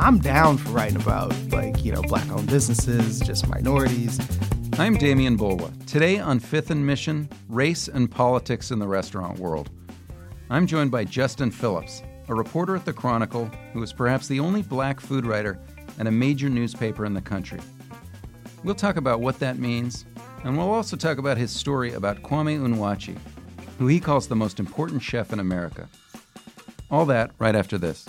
I'm down for writing about like, you know, black owned businesses, just minorities. I'm Demian Bulwa. Today on Fifth and Mission Race and Politics in the Restaurant World. I'm joined by Justin Phillips, a reporter at The Chronicle who is perhaps the only black food writer at a major newspaper in the country. We'll talk about what that means, and we'll also talk about his story about Kwame Onwuachi, who he calls the most important chef in America. All that right after this.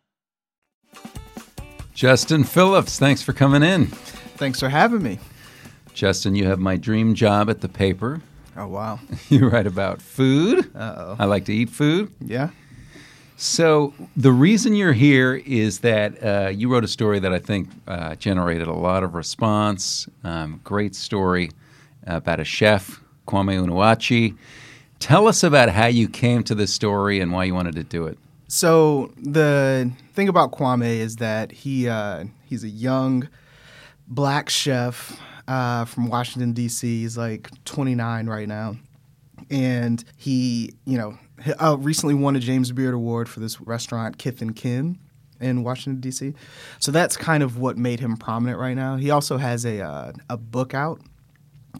Justin Phillips, thanks for coming in. Thanks for having me. Justin, you have my dream job at the paper. Oh, wow. You write about food. Uh-oh. I like to eat food. Yeah. So the reason you're here is that uh, you wrote a story that I think uh, generated a lot of response. Um, great story about a chef, Kwame Onwuachi. Tell us about how you came to this story and why you wanted to do it. So the thing about Kwame is that he uh, he's a young black chef uh, from Washington D.C. He's like 29 right now, and he you know uh, recently won a James Beard Award for this restaurant Kith and Kin in Washington D.C. So that's kind of what made him prominent right now. He also has a uh, a book out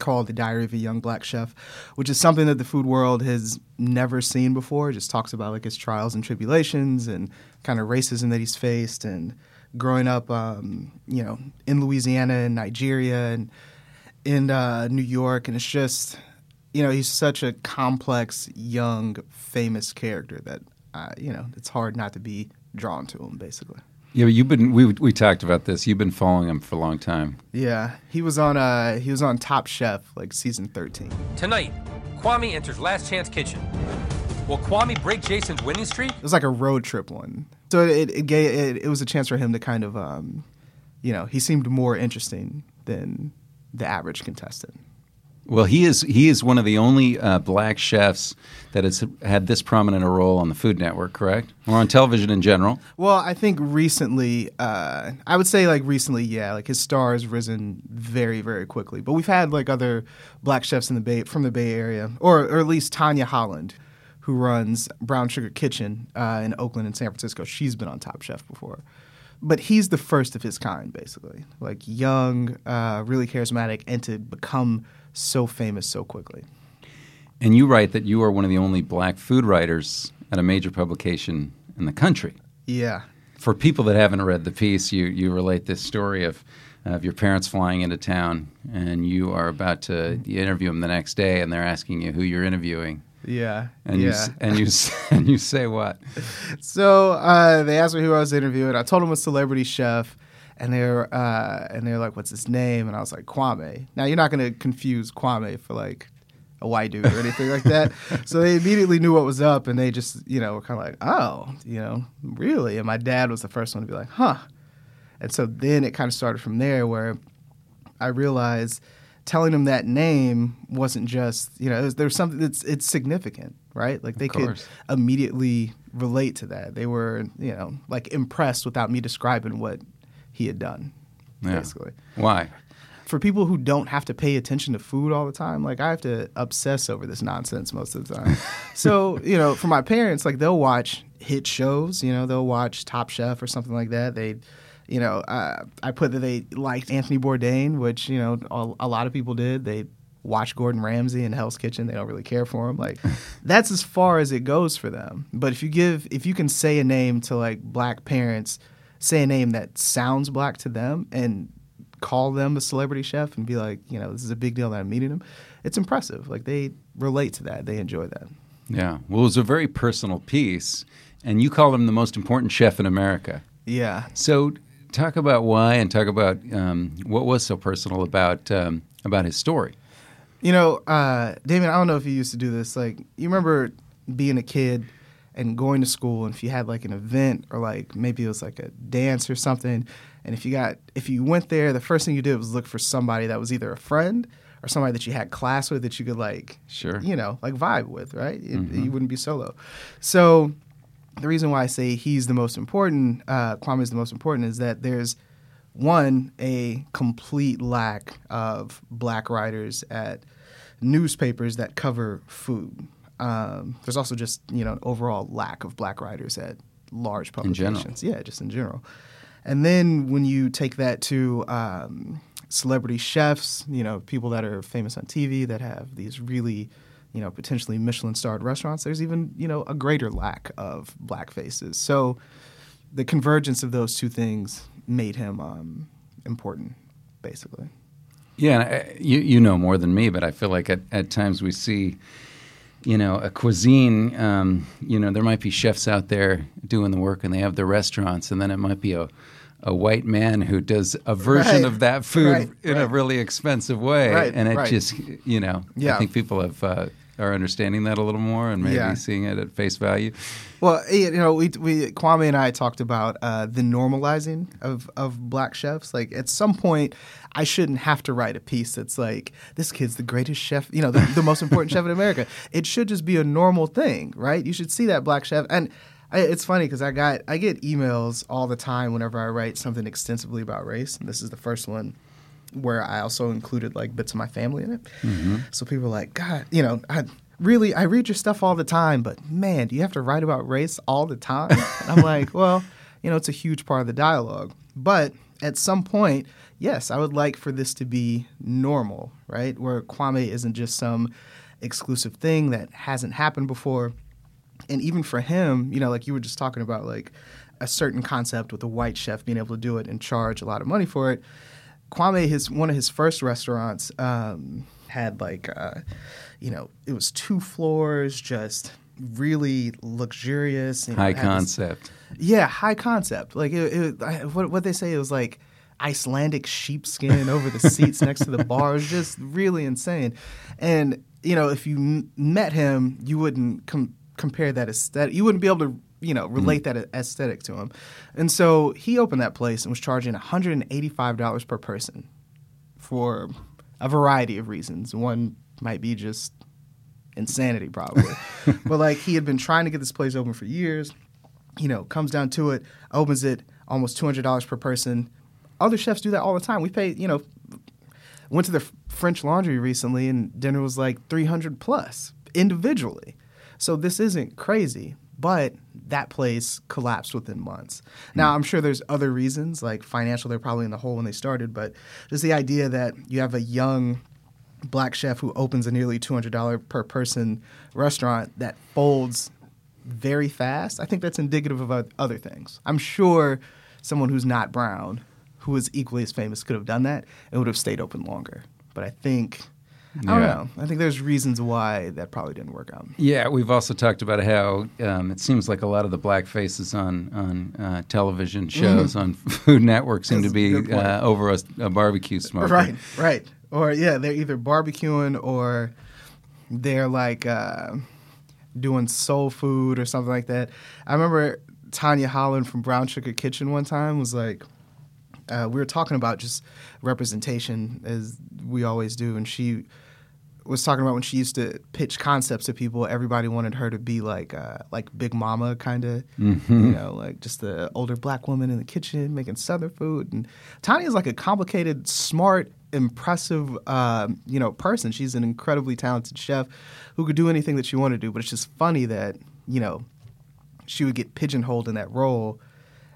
called The Diary of a Young Black Chef, which is something that the food world has never seen before. It just talks about like his trials and tribulations and kind of racism that he's faced and growing up, um, you know, in Louisiana and Nigeria and in uh, New York. And it's just, you know, he's such a complex, young, famous character that, uh, you know, it's hard not to be drawn to him, basically. Yeah, but you've been we we talked about this. You've been following him for a long time. Yeah, he was on uh he was on Top Chef like season 13. Tonight, Kwame enters Last Chance Kitchen. Will Kwame break Jason's winning streak? It was like a road trip one. So it it gave it, it was a chance for him to kind of um you know, he seemed more interesting than the average contestant. Well, he is he is one of the only uh, black chefs that has had this prominent a role on the Food Network, correct? Or on television in general. Well, I think recently, uh, I would say like recently, yeah, like his star has risen very, very quickly. But we've had like other black chefs in the Bay from the Bay Area, or or at least Tanya Holland, who runs Brown Sugar Kitchen uh, in Oakland and San Francisco. She's been on Top Chef before. But he's the first of his kind, basically. Like young, uh, really charismatic, and to become so famous so quickly. And you write that you are one of the only black food writers at a major publication in the country. Yeah. For people that haven't read the piece, you, you relate this story of, of your parents flying into town, and you are about to interview them the next day, and they're asking you who you're interviewing. Yeah. And yeah. you and you and you say what? So uh, they asked me who I was interviewing. I told them a celebrity chef, and they're uh, and they're like, "What's his name?" And I was like, "Kwame." Now you're not going to confuse Kwame for like a white dude or anything like that. So they immediately knew what was up, and they just you know were kind of like, "Oh, you know, really?" And my dad was the first one to be like, "Huh." And so then it kind of started from there, where I realized telling them that name wasn't just you know it was, there was something that's it's significant right like they could immediately relate to that they were you know like impressed without me describing what he had done Yeah. basically Why? for people who don't have to pay attention to food all the time like i have to obsess over this nonsense most of the time so you know for my parents like they'll watch hit shows you know they'll watch top chef or something like that they you know uh, i put that they liked anthony bourdain which you know a, a lot of people did they watch Gordon Ramsay in Hell's Kitchen. They don't really care for him. Like that's as far as it goes for them. But if you give if you can say a name to like black parents, say a name that sounds black to them and call them a celebrity chef and be like, you know, this is a big deal that I'm meeting them. It's impressive. Like they relate to that. They enjoy that. Yeah. Well, it was a very personal piece, and you call him the most important chef in America. Yeah. So, talk about why, and talk about um, what was so personal about um, about his story. You know, uh, David, I don't know if you used to do this. Like, you remember being a kid and going to school, and if you had like an event or like maybe it was like a dance or something, and if you got if you went there, the first thing you did was look for somebody that was either a friend or somebody that you had class with that you could like, Sure. you know, like vibe with, right? It, You wouldn't be solo. So the reason why I say he's the most important, uh, Kwame is the most important, is that there's one a complete lack of black writers at newspapers that cover food. Um, there's also just you know an overall lack of black writers at large In publications. Yeah, just in general. And then when you take that to um, celebrity chefs, you know, people that are famous on TV that have these really, you know, potentially Michelin starred restaurants, there's even, you know, a greater lack of black faces. So the convergence of those two things made him um, important, basically. Yeah, I, you you know more than me, but I feel like at, at times we see, you know, a cuisine. Um, you know, there might be chefs out there doing the work, and they have the restaurants, and then it might be a a white man who does a version Right. of that food Right, in a really expensive way, Right, and it right. just you know, I think people have. Uh, are understanding that a little more and maybe Yeah. seeing it at face value. Well, you know, we, we Kwame and I talked about uh, the normalizing of of black chefs. Like at some point, I shouldn't have to write a piece that's like, "This kid's the greatest chef," you know, the, the most important chef in America. It should just be a normal thing, right? You should see that black chef, and I, it's funny because I got I get emails all the time whenever I write something extensively about race, and this is the first one where I also included like bits of my family in it. Mm-hmm. So people are like, God, you know, I really I read your stuff all the time, but man, do you have to write about race all the time? And I'm like, well, you know, it's a huge part of the dialogue. But at some point, yes, I would like for this to be normal, right? Where Kwame isn't just some exclusive thing that hasn't happened before and even for him, you know, like you were just talking about, like a certain concept with a white chef being able to do it and charge a lot of money for it. Kwame, his one of his first restaurants um, had like, uh, you know, it was two floors, just really luxurious. you know, High had this- concept. yeah, high concept. Like it, it, I, what what they say it was like Icelandic sheepskin over the seats next to the bar. It was just really insane. And you know, if you m- met him, you wouldn't com- compare that aesthetic. You wouldn't be able to you know relate mm-hmm. that aesthetic to him. And so he opened that place and was charging one hundred and eighty five dollars per person for a variety of reasons. One might be just insanity, probably. but like he had been trying to get this place open for years. You know, comes down to it, opens it almost two hundred dollars per person. Other chefs do that all the time. We pay, you know, went to the French Laundry recently, and dinner was like three hundred plus individually. So this isn't crazy, but that place collapsed within months. Now hmm. I'm sure there's other reasons, like financial. They're probably in the hole when they started, but just the idea that you have a young black chef who opens a nearly $200 per person restaurant that folds very fast, I think that's indicative of other things. I'm sure someone who's not brown, who is equally as famous, could have done that and would have stayed open longer. But I think, I don't know. I think there's reasons why that probably didn't work out. Yeah, we've also talked about how um, it seems like a lot of the black faces on on uh, television shows on Food Network seem Mm-hmm. That's to be uh, over a, a barbecue smoker. Right, right. Or yeah, they're either barbecuing or they're like uh, doing soul food or something like that. I remember Tanya Holland from Brown Sugar Kitchen one time was like, uh, we were talking about just representation as we always do, and she was talking about when she used to pitch concepts to people. Everybody wanted her to be like uh, like Big Mama kind of, you know, like just the older black woman in the kitchen making southern food. And Tanya is like a complicated, smart, impressive, um, you know, person. She's an incredibly talented chef who could do anything that she wanted to do. But it's just funny that you know she would get pigeonholed in that role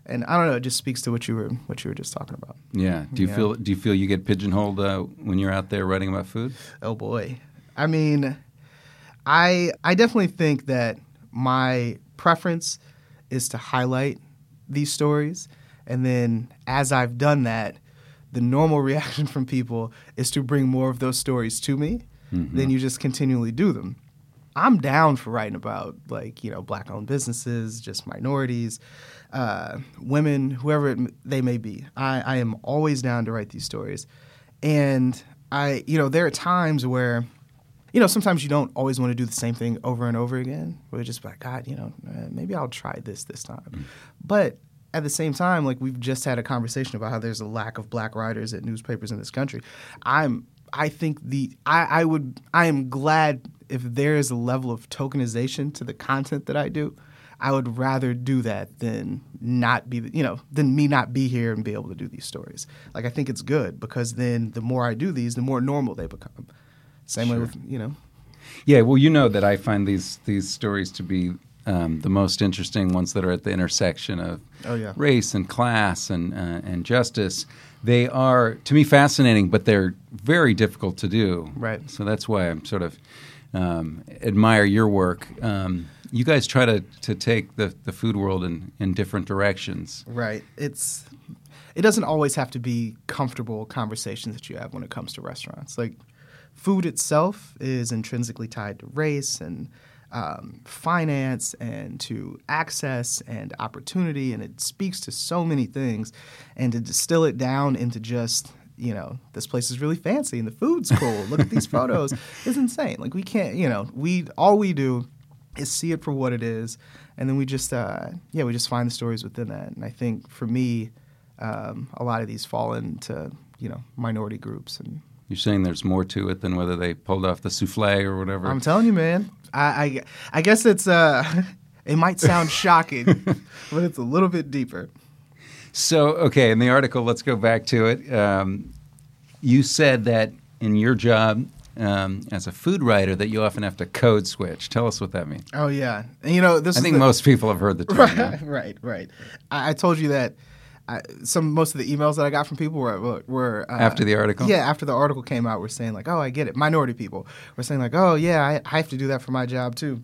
and I don't know. It just speaks to what you were what you were just talking about. Yeah. Do you feel do you feel you get pigeonholed uh, when you're out there writing about food? Oh boy. I mean, I I definitely think that my preference is to highlight these stories and then as I've done that, the normal reaction from people is to bring more of those stories to me. Then you just continually do them. I'm down for writing about like you know black owned businesses, just minorities, uh, women, whoever it, they may be. I, I am always down to write these stories, and I you know there are times where you know sometimes you don't always want to do the same thing over and over again. Where you're just like God, you know uh, maybe I'll try this this time, but at the same time, like we've just had a conversation about how there's a lack of black writers at newspapers in this country. I'm I think the I, I would I am glad if there is a level of tokenization to the content that I do. I would rather do that than not be you know than me not be here and be able to do these stories. Like I think it's good because then the more I do these, the more normal they become. Same way with you know Yeah, well, you know that I find these these stories to be um, the most interesting ones that are at the intersection of Oh, yeah. race and class and uh, and justice. They are to me fascinating, but they're very difficult to do. Right. So that's why I'm sort of um, admire your work. Um, you guys try to, to take the, the food world in, in different directions. Right. It's it doesn't always have to be comfortable conversations that you have when it comes to restaurants. Like food itself is intrinsically tied to race and um, finance and to access and opportunity, and it speaks to so many things. And to distill it down into just you know this place is really fancy and the food's cool. Look at these photos. It's insane. Like we can't you know we all we do is see it for what it is, and then we just uh, yeah we just find the stories within that. And I think for me, um, a lot of these fall into you know minority groups, and You're saying there's more to it than whether they pulled off the souffle or whatever. I'm telling you, man, I I, I guess it's uh it might sound shocking, but it's a little bit deeper. So, okay, in the article, let's go back to it. Um, you said that in your job um, as a food writer that you often have to code switch. Tell us what that means. Oh yeah, and you know this. I think the- most people have heard the term. yeah. Right, right, right. I, I told you that I, some most of the emails that I got from people were were, were uh, After the article? Yeah, after the article came out, were saying like, "Oh, I get it." Minority people were saying like, "Oh, yeah, I, I have to do that for my job too."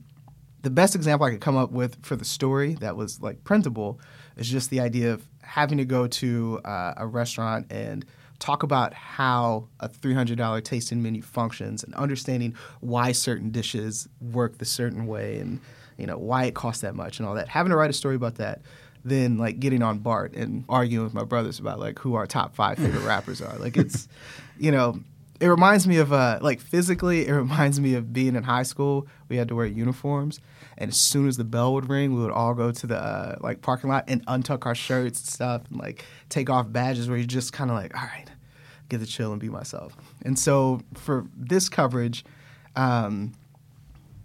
The best example I could come up with for the story that was like printable is just the idea of having to go to uh, a restaurant and talk about how a $300 tasting menu functions and understanding why certain dishes work the certain way and you know why it costs that much and all that. Having to write a story about that then like getting on bart and arguing with my brothers about like who our top five favorite rappers are. Like it's you know it reminds me of uh, like physically it reminds me of being in high school. We had to wear uniforms and as soon as the bell would ring we would all go to the uh, like parking lot and untuck our shirts and stuff and like take off badges where you're just kind of like all right get to chill and be myself and so for this coverage um,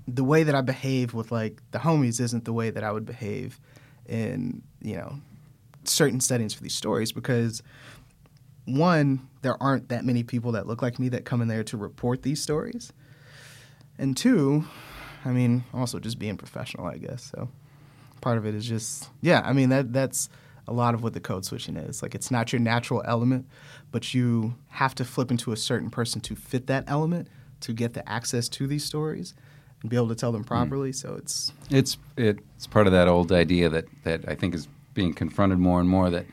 the way that i behave with like the homies isn't the way that i would behave in you know certain settings for these stories because one, there aren't that many people that look like me that come in there to report these stories. And two, I mean, also just being professional, I guess. So part of it is just yeah, I mean that that's a lot of what the code switching is. Like it's not your natural element, but you have to flip into a certain person to fit that element to get the access to these stories and be able to tell them hmm. properly. So it's It's it's part of that old idea that, that I think is being confronted more and more that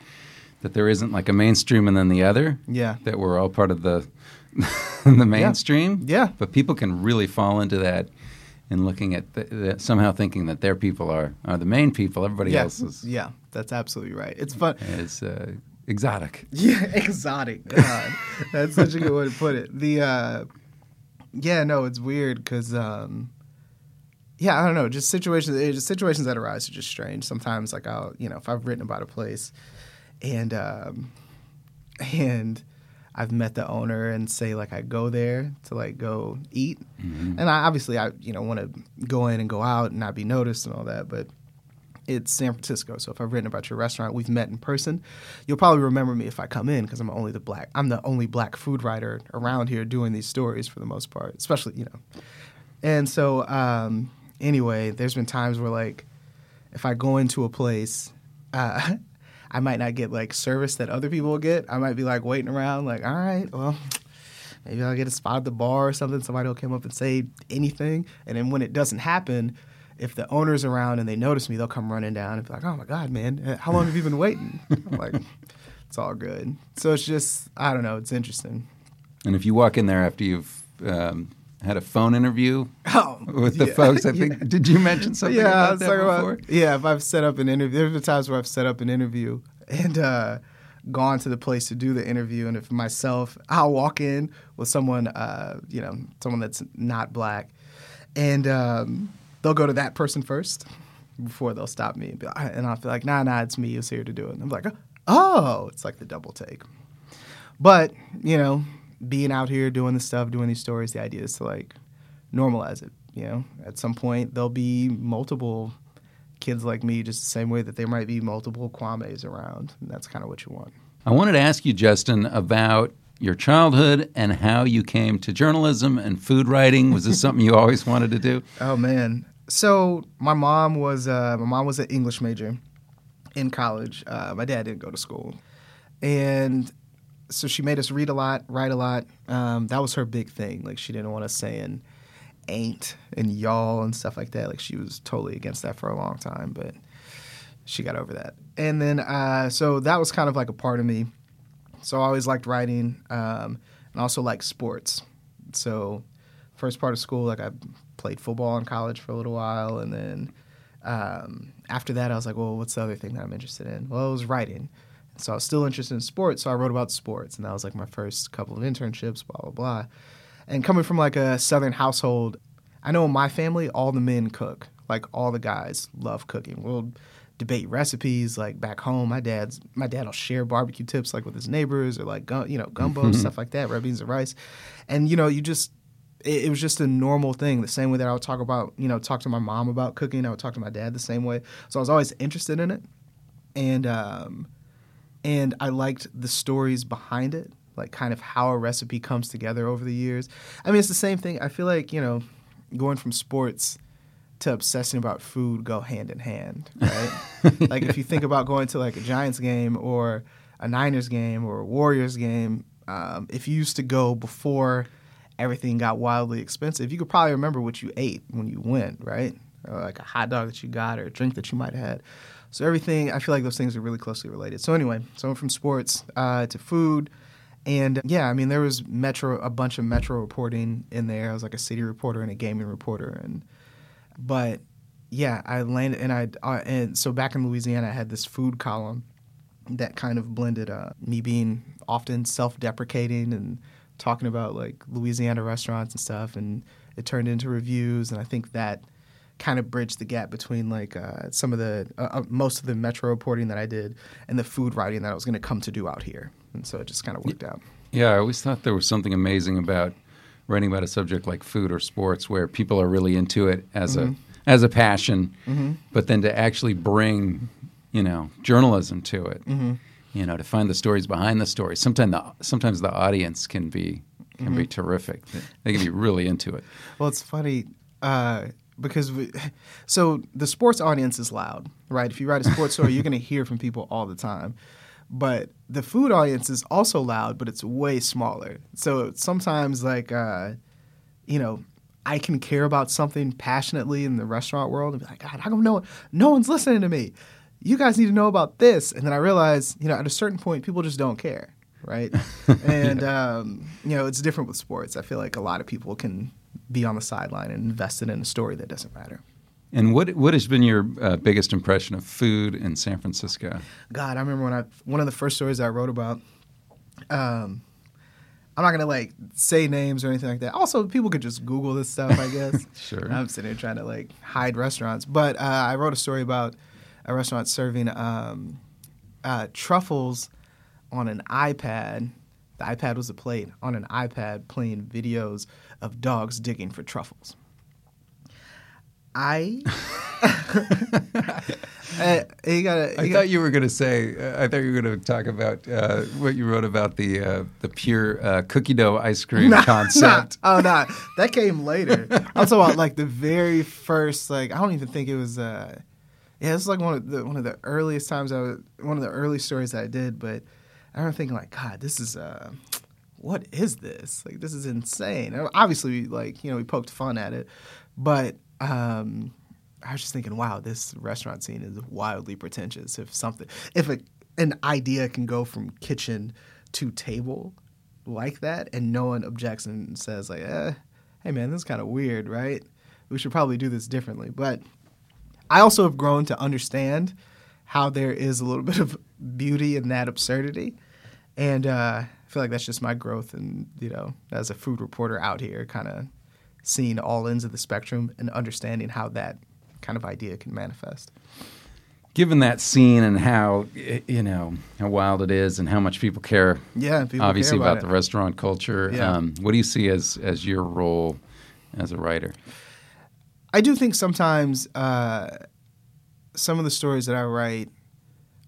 that there isn't like a mainstream and then the other. Yeah. That we're all part of the the mainstream. Yeah. But people can really fall into that in looking at the, the, somehow thinking that their people are, are the main people. Everybody yeah, else is yeah, that's absolutely right. It's fun. It's uh, exotic. Yeah, exotic. God, that's such a good way to put it. The uh, yeah, no, it's weird because um, yeah, I don't know, just situations, eh, just situations that arise are just strange. Sometimes, like I'll, you know, if I've written about a place and um, and I've met the owner and say like I go there to like go eat, and I obviously I you know want to go in and go out and not be noticed and all that, but it's San Francisco. So if I've written about your restaurant, we've met in person, you'll probably remember me if I come in because I'm only the black. I'm the only black food writer around here doing these stories for the most part, especially you know. And so um, anyway, there's been times where like if I go into a place, uh, I might not get like service that other people get. I might be like waiting around, like, all right, well, maybe I'll get a spot at the bar or something. Somebody will come up and say anything, and then when it doesn't happen, if the owner's around and they notice me, they'll come running down and be like, "Oh my god, man, how long have you been waiting?" I'm like, it's all good. So it's just, I don't know, it's interesting. And if you walk in there after you've um, had a phone interview Oh, with the yeah. folks, I think did you mention something yeah, about that before? about- yeah, if I've set up an interview, there's been times where I've set up an interview and uh, gone to the place to do the interview, and if myself, I'll walk in with someone, uh, you know, someone that's not black, and um, they'll go to that person first before they'll stop me, and, be I'll feel like, nah, nah, it's me who's here to do it. And I'm like, oh, it's like the double take. But you know, being out here doing this stuff, doing these stories, the idea is to like normalize it. You know, at some point there'll be multiple kids like me, just the same way that there might be multiple Kwames around, and that's kind of what you want. I wanted to ask you, Justin, about your childhood and how you came to journalism and food writing. Was this something you always wanted to do? Oh man. So my mom was uh, my mom was an English major in college. Uh, my dad didn't go to school, and so she made us read a lot, write a lot. Um, that was her big thing. Like she didn't want us saying ain't and y'all and stuff like that. Like she was totally against that for a long time, but she got over that. And then uh, so that was kind of like a part of me. So I always liked writing um, and also liked sports. So first part of school, like I played football in college for a little while, and then um, after that, I was like, well, what's the other thing that I'm interested in? Well, it was writing. So I was still interested in sports, so I wrote about sports, and that was like my first couple of internships, blah blah blah. And coming from like a southern household, I know in my family all the men cook, like all the guys love cooking. We'll debate recipes. Like back home, my dad's my dad will share barbecue tips like with his neighbors or like you know gumbo stuff like that, red beans and rice, and you know you just it, it was just a normal thing. The same way that I would talk about you know talk to my mom about cooking, I would talk to my dad the same way. So I was always interested in it, and um, and I liked the stories behind it, like kind of how a recipe comes together over the years. I mean, it's the same thing. I feel like you know, going from sports to obsessing about food go hand in hand, right? like if you think about going to like a Giants game or a Niners game or a Warriors game, um, if you used to go before everything got wildly expensive, you could probably remember what you ate when you went, right? Or like a hot dog that you got or a drink that you might have had. So everything, I feel like those things are really closely related. So anyway, so I went from sports uh, to food, and yeah, I mean there was metro, a bunch of metro reporting in there. I was like a city reporter and a gaming reporter, and but yeah, I landed and I uh, and so back in Louisiana, I had this food column that kind of blended uh, me being often self-deprecating and talking about like Louisiana restaurants and stuff, and it turned into reviews, and I think that kind of bridged the gap between like uh, some of the uh, uh, most of the metro reporting that I did and the food writing that I was going to come to do out here, and so it just kind of worked out. Yeah, I always thought there was something amazing about writing about a subject like food or sports where people are really into it as a as a passion, but then to actually bring, you know, journalism to it. You know, to find the stories behind the stories. Sometimes the sometimes the audience can be can be terrific. They can be really into it. Well, it's funny uh, because we, so the sports audience is loud, right? If you write a sports story, you're going to hear from people all the time. But the food audience is also loud, but it's way smaller. So sometimes, like, uh, you know, I can care about something passionately in the restaurant world and be like, God, how come no one, no one's listening to me? You guys need to know about this. And then I realize, you know, at a certain point, people just don't care, right? and um, you know, it's different with sports. I feel like a lot of people can be on the sideline and invested in a story that doesn't matter. And what what has been your uh, biggest impression of food in San Francisco? God, I remember when I one of the first stories I wrote about. Um, I'm not gonna like say names or anything like that. Also, people could just Google this stuff, I guess. Sure. I'm sitting here trying to like hide restaurants, but uh, I wrote a story about a restaurant serving um, uh, truffles on an iPad. The iPad was a plate on an iPad playing videos of dogs digging for truffles. I, Uh, you gotta. I you thought you were going to say. Uh, I thought you were going to talk about uh, what you wrote about the uh, the pure uh, cookie dough ice cream concept. Nah, oh, no, that came later. I'm talking about like the very first. Like I don't even think it was. Uh, Yeah, it's like one of the one of the earliest times I was one of the early stories that I did, but I remember thinking like, God, this is uh, what is this? Like, this is insane. And obviously, like you know, we poked fun at it, but um, I was just thinking, wow, this restaurant scene is wildly pretentious. If something, if a, an idea can go from kitchen to table like that, and no one objects and says like, eh, hey man, this is kind of weird, right? We should probably do this differently, but I also have grown to understand how there is a little bit of beauty in that absurdity. And uh, I feel like that's just my growth and, you know, as a food reporter out here, kind of seeing all ends of the spectrum and understanding how that kind of idea can manifest. Given that scene and how you know how wild it is and how much people care, yeah, people obviously about, about the restaurant culture. Yeah. Um, what do you see as as your role as a writer? I do think sometimes uh, some of the stories that I write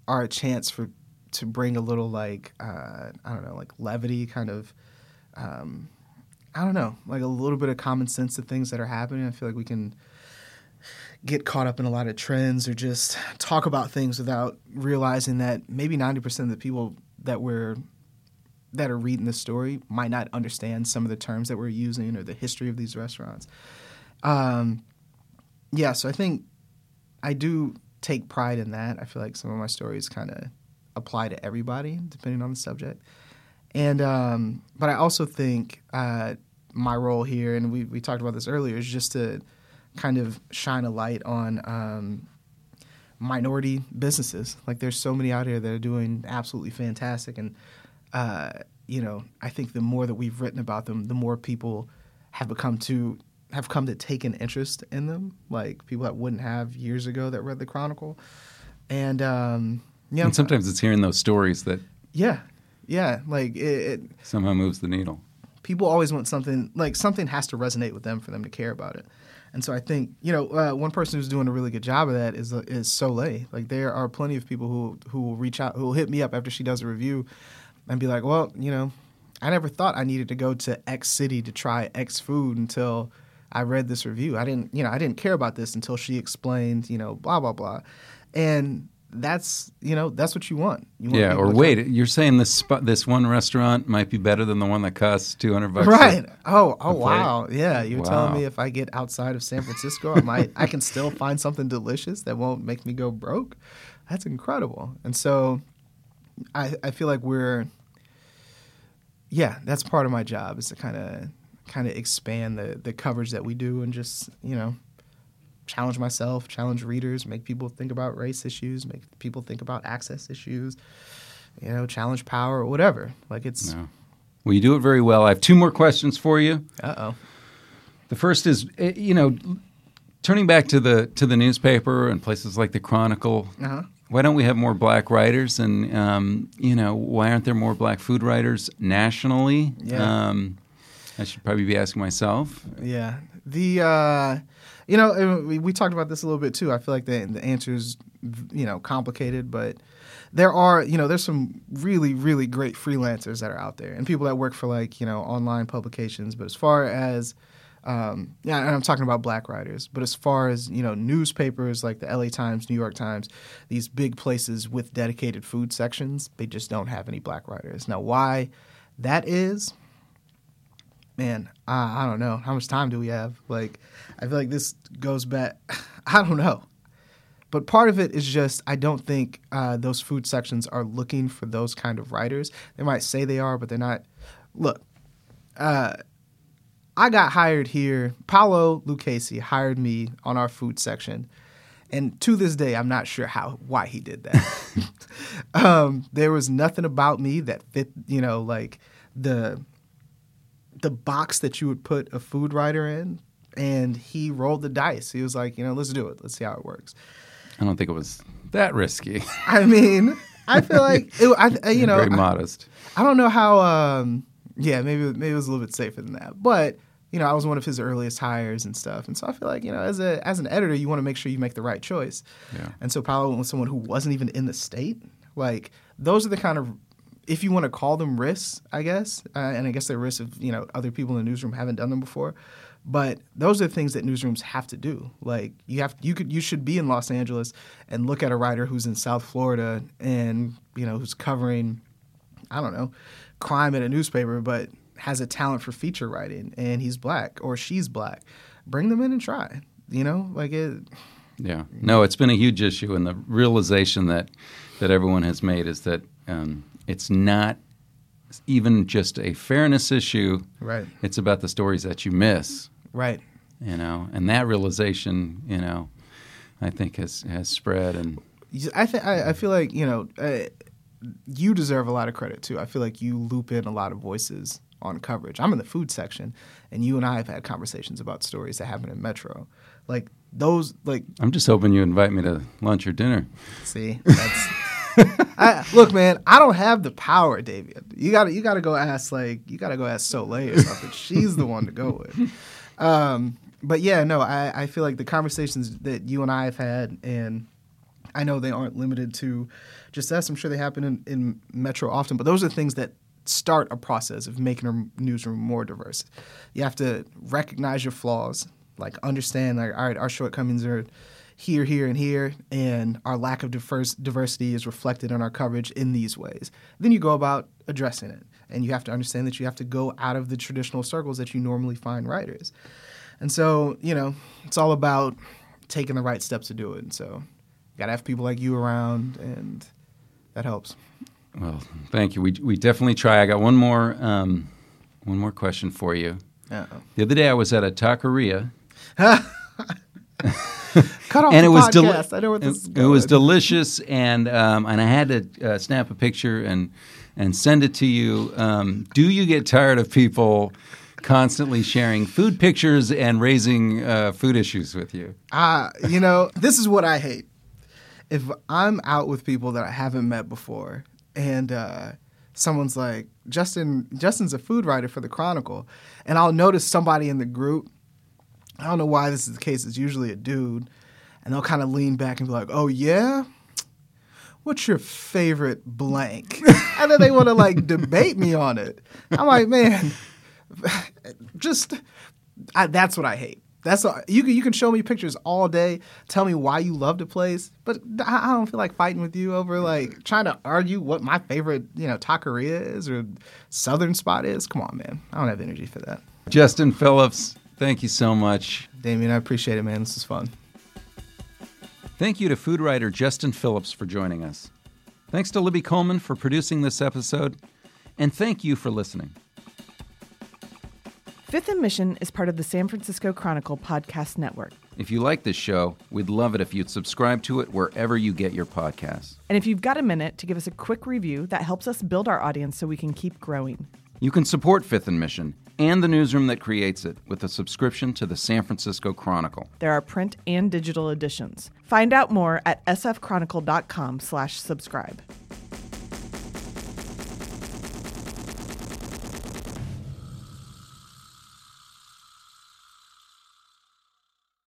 are a chance for to bring a little like uh, I don't know, like levity, kind of. Um, I don't know, like a little bit of common sense to things that are happening. I feel like we can get caught up in a lot of trends or just talk about things without realizing that maybe 90% of the people that we're that are reading the story might not understand some of the terms that we're using or the history of these restaurants. Um, yeah, so I think I do take pride in that. I feel like some of my stories kind of apply to everybody depending on the subject. And um, but I also think uh, my role here, and we we talked about this earlier, is just to kind of shine a light on um, minority businesses. Like there's so many out here that are doing absolutely fantastic, and uh, you know I think the more that we've written about them, the more people have become to have come to take an interest in them. Like people that wouldn't have years ago that read the Chronicle, and um, yeah, And sometimes it's hearing those stories that yeah, yeah, like it, it somehow moves the needle. people always want something like something has to resonate with them for them to care about it. And so I think you know uh, one person who's doing a really good job of that is uh, is Soleil. Like there are plenty of people who who will reach out, who will hit me up after she does a review, and be like, well, you know, I never thought I needed to go to X city to try X food until I read this review. I didn't, you know, I didn't care about this until she explained, you know, blah blah blah, and that's you know that's what you want. You want Yeah, or come- wait, you're saying this spot, this one restaurant might be better than the one that costs two hundred bucks. Right. Oh, oh a plate? wow. Yeah, you're telling me if I get outside of San Francisco, I might I can still find something delicious that won't make me go broke. That's incredible. And so I I feel like we're yeah, that's part of my job is to kind of kind of expand the the coverage that we do and just, you know, challenge myself, challenge readers, make people think about race issues, make people think about access issues, you know, challenge power or whatever. Like it's No. Well, you do it very well. I have two more questions for you. uh-oh. The first is, eh, you know, turning back to the to the newspaper and places like the Chronicle. Uh-huh. Why don't we have more black writers? And um, you know, why aren't there more black food writers nationally? Yeah. Um, I should probably be asking myself. Yeah. The uh, you know we, talked about this a little bit too. I feel like the the answer is you know complicated, but there are you know there's some really really great freelancers that are out there and people that work for like you know online publications. But as far as um, yeah, and I'm talking about black writers, but as far as you know, newspapers like the LA Times, New York Times, these big places with dedicated food sections, they just don't have any black writers. Now, why that is, man, I, I don't know. How much time do we have? Like, I feel like this goes back. I don't know. But part of it is just I don't think uh, those food sections are looking for those kind of writers. They might say they are, but they're not. Look, uh, I got hired here. Paolo Lucchese hired me on our food section, and to this day, I'm not sure how why he did that. um, there was nothing about me that fit, you know, like the the box that you would put a food writer in. And he rolled the dice. He was like, you know, let's do it. Let's see how it works. I don't think it was that risky. I mean, I feel like it, I, you know, very modest. I don't know how. Um, yeah, maybe maybe it was a little bit safer than that, but you know, I was one of his earliest hires and stuff, and so I feel like you know, as a as an editor, you want to make sure you make the right choice. Yeah. And so Paolo went with someone who wasn't even in the state. Like those are the kind of if you want to call them risks, I guess, uh, and I guess they're risks of you know other people in the newsroom haven't done them before, But those are the things that newsrooms have to do. Like you have you could you should be in Los Angeles and look at a writer who's in South Florida and you know who's covering I don't know crime in a newspaper, but has a talent for feature writing and he's black or she's black. Bring them in and try. You know, like it. Yeah. No, it's been a huge issue, and the realization that that everyone has made is that um, it's not even just a fairness issue. Right. It's about the stories that you miss. Right. You know, and that realization, you know, I think has has spread and. I think I, I feel like you know uh, you deserve a lot of credit too. I feel like you loop in a lot of voices on coverage. I'm in the food section, and you and I have had conversations about stories that happen in Metro. Like those, like I'm just hoping you invite me to lunch or dinner. see, that's. I, look, man, I don't have the power, David. You got to you got to go ask like you got to go ask Soleil or something. She's the one to go with. Um, but yeah, no, I, I feel like the conversations that you and I have had, and I know they aren't limited to just us. I'm sure they happen in, in Metro often, but those are things that start a process of making our newsroom more diverse. You have to recognize your flaws, like understand, like, all right, our shortcomings are here, here, and here, and our lack of diverse, diversity is reflected in our coverage in these ways. Then you go about addressing it, and you have to understand that you have to go out of the traditional circles that you normally find writers. And so, you know, it's all about taking the right steps to do it. And so, you got to have people like you around, and that helps. Well, thank you. We we definitely try. I got one more um, one more question for you. Uh-oh. The other day I was at a taqueria Cut off and the it was deli- I know where this is it, it was delicious, and um, and I had to uh, snap a picture and and send it to you. Um, do you get tired of people constantly sharing food pictures and raising uh, food issues with you? Ah, you know, this is what I hate. If I'm out with people that I haven't met before, and uh, someone's like, "Justin, Justin's a food writer for the Chronicle," and I'll notice somebody in the group. I don't know why this is the case. It's usually a dude, and they'll kind of lean back and be like, "Oh yeah." What's your favorite blank? and then they want to like debate me on it. I'm like, man, just I, that's what I hate. That's all, you can you can show me pictures all day, tell me why you love the place, but I, I don't feel like fighting with you over like trying to argue what my favorite you know taqueria is or southern spot is. Come on, man, I don't have energy for that. Justin Phillips, thank you so much. Demian, I appreciate it, man. This is fun. Thank you to food writer Justin Phillips for joining us. Thanks to Libby Coleman for producing this episode, and thank you for listening. Fifth and Mission is part of the San Francisco Chronicle podcast network. If you like this show, we'd love it if you'd subscribe to it wherever you get your podcasts. And if you've got a minute to give us a quick review, that helps us build our audience so we can keep growing. You can support Fifth and Mission and the newsroom that creates it with a subscription to the San Francisco Chronicle. There are print and digital editions. Find out more at sfchronicle.com slash subscribe.